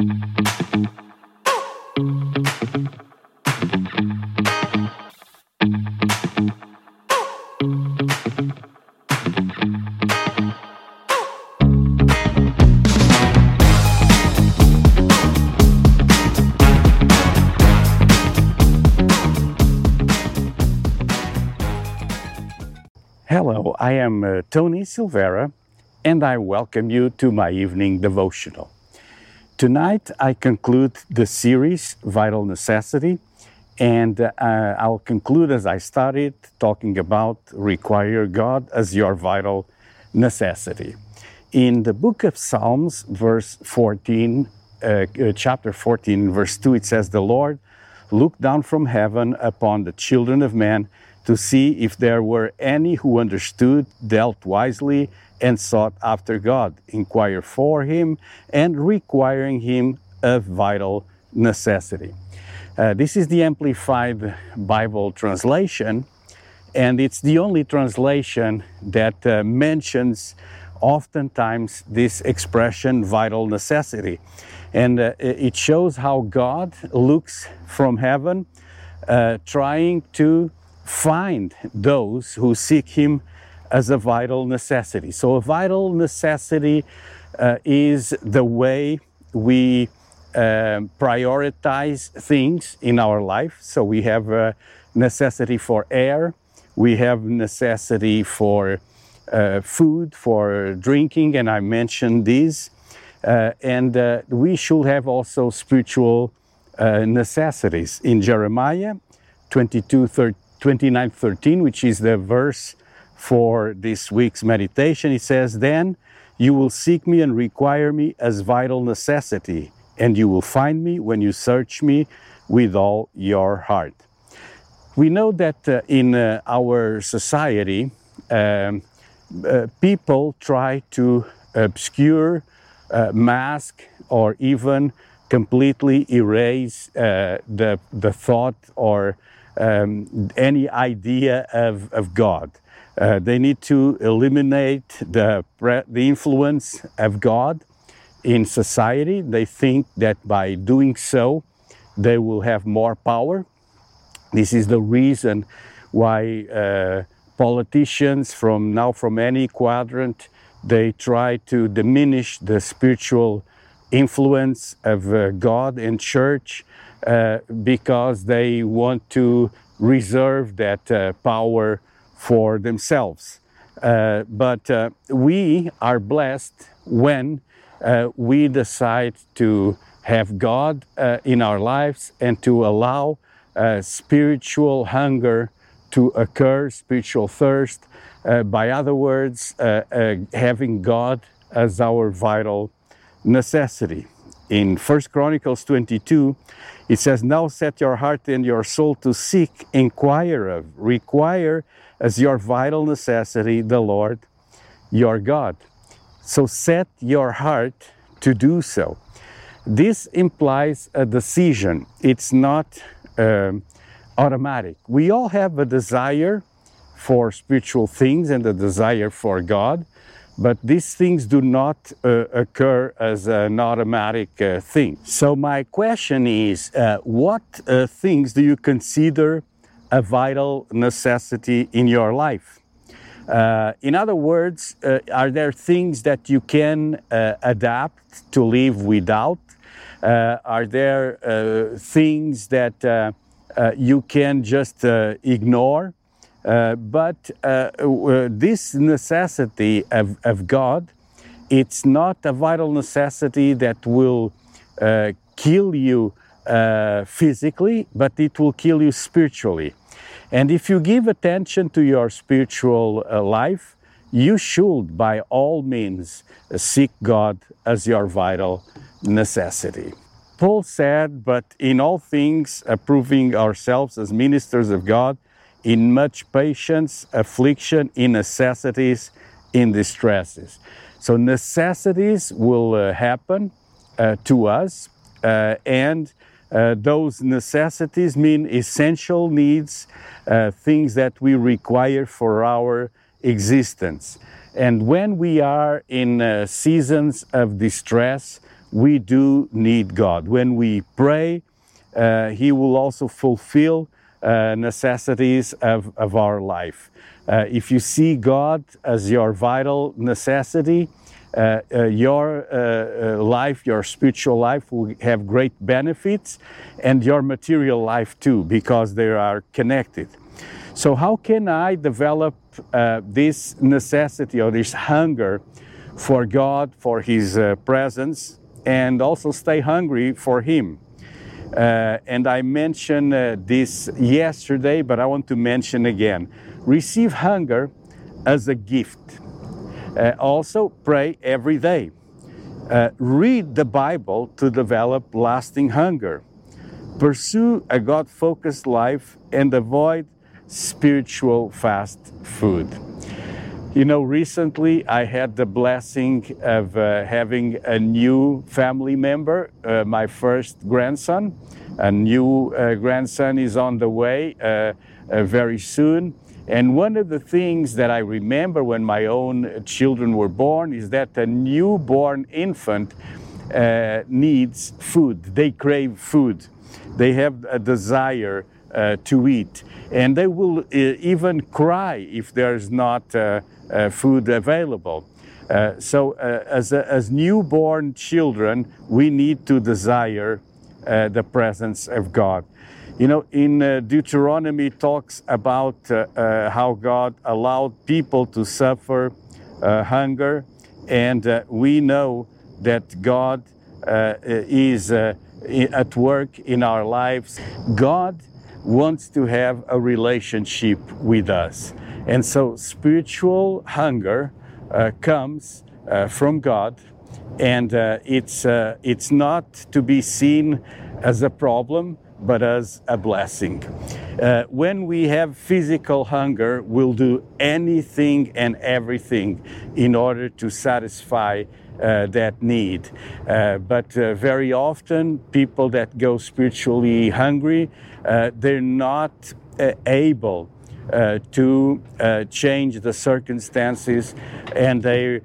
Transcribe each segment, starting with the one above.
Hello, I am uh, Tony Silvera, and I welcome you to my evening devotional. Tonight, I conclude the series Vital Necessity, and uh, I'll conclude as I started talking about require God as your vital necessity. In the book of Psalms, verse 14, uh, uh, chapter 14, verse 2, it says, The Lord looked down from heaven upon the children of men to see if there were any who understood, dealt wisely, and sought after God, inquire for Him, and requiring Him of vital necessity. Uh, this is the Amplified Bible translation, and it's the only translation that uh, mentions oftentimes this expression vital necessity. And uh, it shows how God looks from heaven, uh, trying to find those who seek Him as a vital necessity. So, a vital necessity uh, is the way we uh, prioritize things in our life. So, we have a necessity for air, we have necessity for uh, food, for drinking, and I mentioned these. Uh, and uh, we should have also spiritual uh, necessities. In Jeremiah 22 13, 29:13, which is the verse for this week's meditation, it says, Then you will seek me and require me as vital necessity, and you will find me when you search me with all your heart. We know that uh, in uh, our society, um, uh, people try to obscure, uh, mask, or even completely erase uh, the, the thought or um, any idea of, of God. Uh, they need to eliminate the, the influence of God in society. They think that by doing so, they will have more power. This is the reason why uh, politicians from now from any quadrant they try to diminish the spiritual influence of uh, God and church because they want to reserve that uh, power for themselves. Uh, but uh, we are blessed when uh, we decide to have God in our lives and to allow spiritual hunger to occur, spiritual thirst. by other words, having God as our vital necessity. In 1 Chronicles 22, it says, Now set your heart and your soul to seek, inquire of, require as your vital necessity the Lord your God. So set your heart to do so. This implies a decision, it's not um, automatic. We all have a desire for spiritual things and a desire for God, but these things do not uh, occur as an automatic uh, thing. So, my question is uh, what uh, things do you consider a vital necessity in your life? Uh, in other words, are there things that you can adapt to live without? are there things that you can just ignore? Uh, but uh, uh, this necessity of, of, God, it's not a vital necessity that will uh, kill you uh, physically, but it will kill you spiritually. And if you give attention to your spiritual life, you should, by all means, seek God as your vital necessity. Paul said, But in all things, approving ourselves as ministers of God, in much patience, affliction, in necessities, in distresses. So, necessities will uh, happen uh, to us, uh, and uh, those necessities mean essential needs, uh, things that we require for our existence. And when we are in uh, seasons of distress, we do need God. When we pray, He will also fulfill uh, necessities of, of our life. Uh, if you see God as your vital necessity, uh, uh, your uh, life, your spiritual life will have great benefits, and your material life too, because they are connected. So, how can I develop this necessity or this hunger for God, for His presence, and also stay hungry for Him? Uh, and I mentioned uh, this yesterday, but I want to mention again. Receive hunger as a gift. Uh, also, pray every day. Uh, read the Bible to develop lasting hunger. Pursue a God focused life and avoid spiritual fast food. You know, recently I had the blessing of uh, having a new family member, uh, my first grandson. A new uh, grandson is on the way uh, uh, very soon. And one of the things that I remember when my own children were born is that a newborn infant uh, needs food. They crave food. They have a desire uh, to eat. And they will uh, even cry if there's not uh, uh, food available. So, as, as newborn children, we need to desire the presence of God. You know, in uh, Deuteronomy talks about uh, uh, how God allowed people to suffer hunger, and we know that God is at work in our lives. God wants to have a relationship with us, and so spiritual hunger comes from God, and it's it's not to be seen as a problem but as a blessing. Uh, when we have physical hunger, we'll do anything and everything in order to satisfy uh, that need. Uh, but uh, very often, people that go spiritually hungry, uh, they're not uh, able. Uh, to uh, change the circumstances and they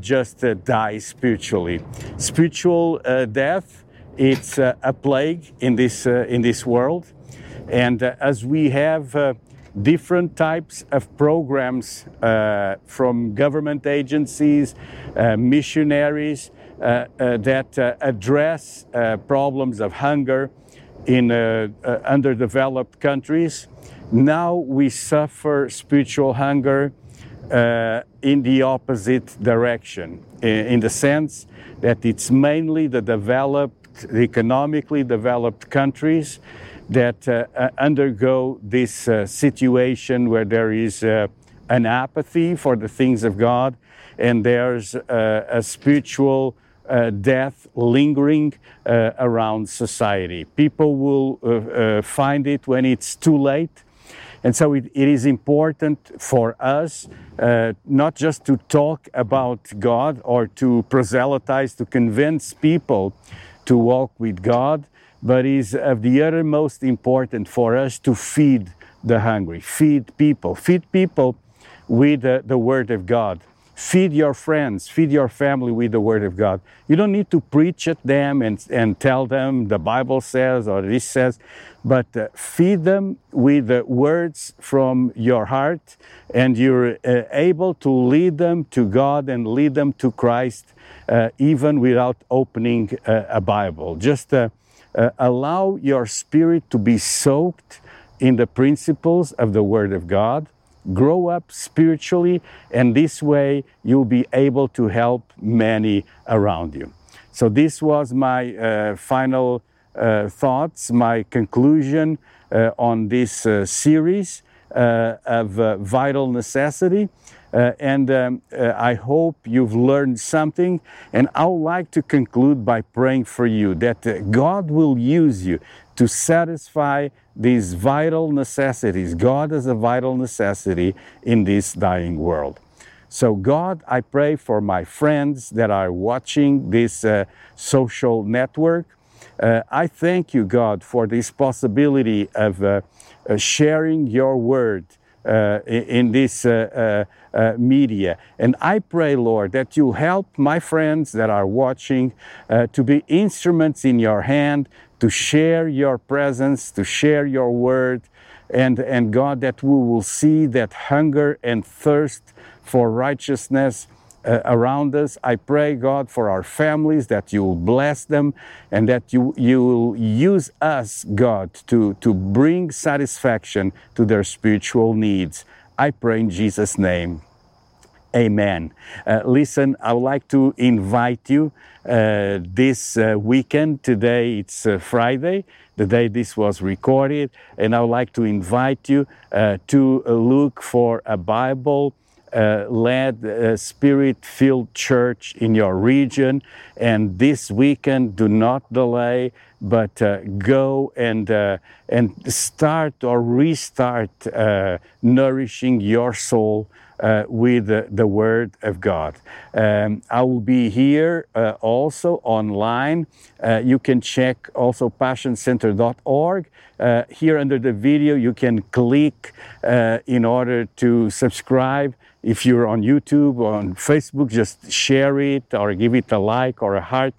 just die spiritually. Spiritual death it's uh, a plague in this, uh, in this world. And uh, as we have uh, different types of programs uh, from government agencies, uh, missionaries that address problems of hunger in underdeveloped countries, now we suffer spiritual hunger in the opposite direction, in, the sense that it's mainly the developed the economically developed countries that uh, uh, undergo this uh, situation where there is uh, an apathy for the things of God and there's uh, a spiritual uh, death lingering around society. People will find it when it's too late. And so it, it is important for us uh, not just to talk about God or to proselytize, to convince people to walk with God, but is of the uttermost important for us to feed the hungry, feed people, feed people with uh, the Word of God. Feed your friends, feed your family with the Word of God. You don't need to preach at them and, and tell them the Bible says or this says, but uh, feed them with the words from your heart, and you're uh, able to lead them to God and lead them to Christ uh, even without opening uh, a Bible. Just uh, uh, allow your spirit to be soaked in the principles of the Word of God. Grow up spiritually, and this way you'll be able to help many around you. So, this was my uh, final uh, thoughts, my conclusion on this series of vital necessity. Uh, and um, uh, I hope you've learned something. And I would like to conclude by praying for you that uh, God will use you to satisfy these vital necessities. God is a vital necessity in this dying world. So, God, I pray for my friends that are watching this uh, social network. Uh, I thank you, God, for this possibility of uh, sharing your word uh, in this uh, uh, media. And I pray, Lord, that you help my friends that are watching to be instruments in your hand to share your presence, to share your word, and, and God, that we will see that hunger and thirst for righteousness uh, around us. I pray, God, for our families that you will bless them and that you, you will use us, God, to, to bring satisfaction to their spiritual needs. I pray in Jesus' name. Amen. Uh, listen, I would like to invite you uh, this uh, weekend. Today it's uh, Friday, the day this was recorded, and I would like to invite you uh, to look for a Bible uh, led spirit filled church in your region. And this weekend, do not delay, but go and, and start or restart nourishing your soul. Uh, with the, the, Word of God. Um, I will be here uh, also online. Uh, you can check also passioncenter.org. here under the video, you can click in order to subscribe if you're on YouTube or on Facebook, just share it or give it a like or a heart,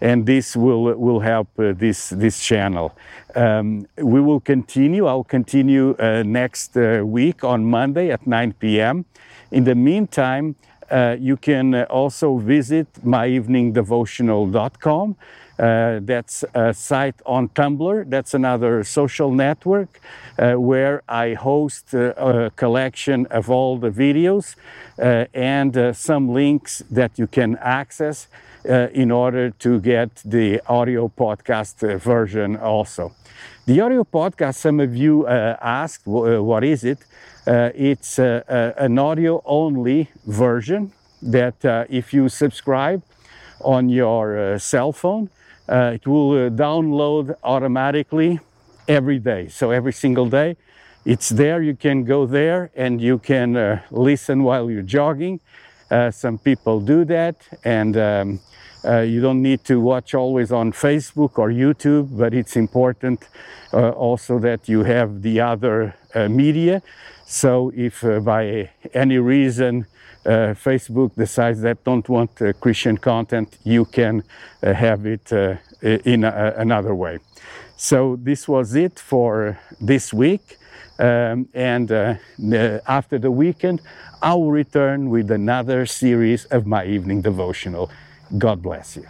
and this will will help uh, this this channel. Um, we will continue. I'll continue uh, next uh, week on Monday at 9 p.m. In the meantime, uh, you can uh, also visit myeveningdevotional.com. Uh, that's a site on Tumblr. That's another social network uh, where I host uh, a collection of all the videos uh, and some links that you can access uh, in order to get the audio podcast version also. The audio podcast, some of you asked, what is it? it's an audio only version that if you subscribe on your cell phone, uh, it will uh, download automatically every day. So every single day, it's there. You can go there and you can uh, listen while you're jogging. Uh, some people do that, and um, uh, you don't need to watch always on Facebook or YouTube, but it's important uh, also that you have the other media. So if by any reason uh, Facebook decides that don't want uh, Christian content, you can uh, have it uh, in a, another way. So this was it for this week. Um, and uh, after the weekend, I will return with another series of my evening devotional. God bless you.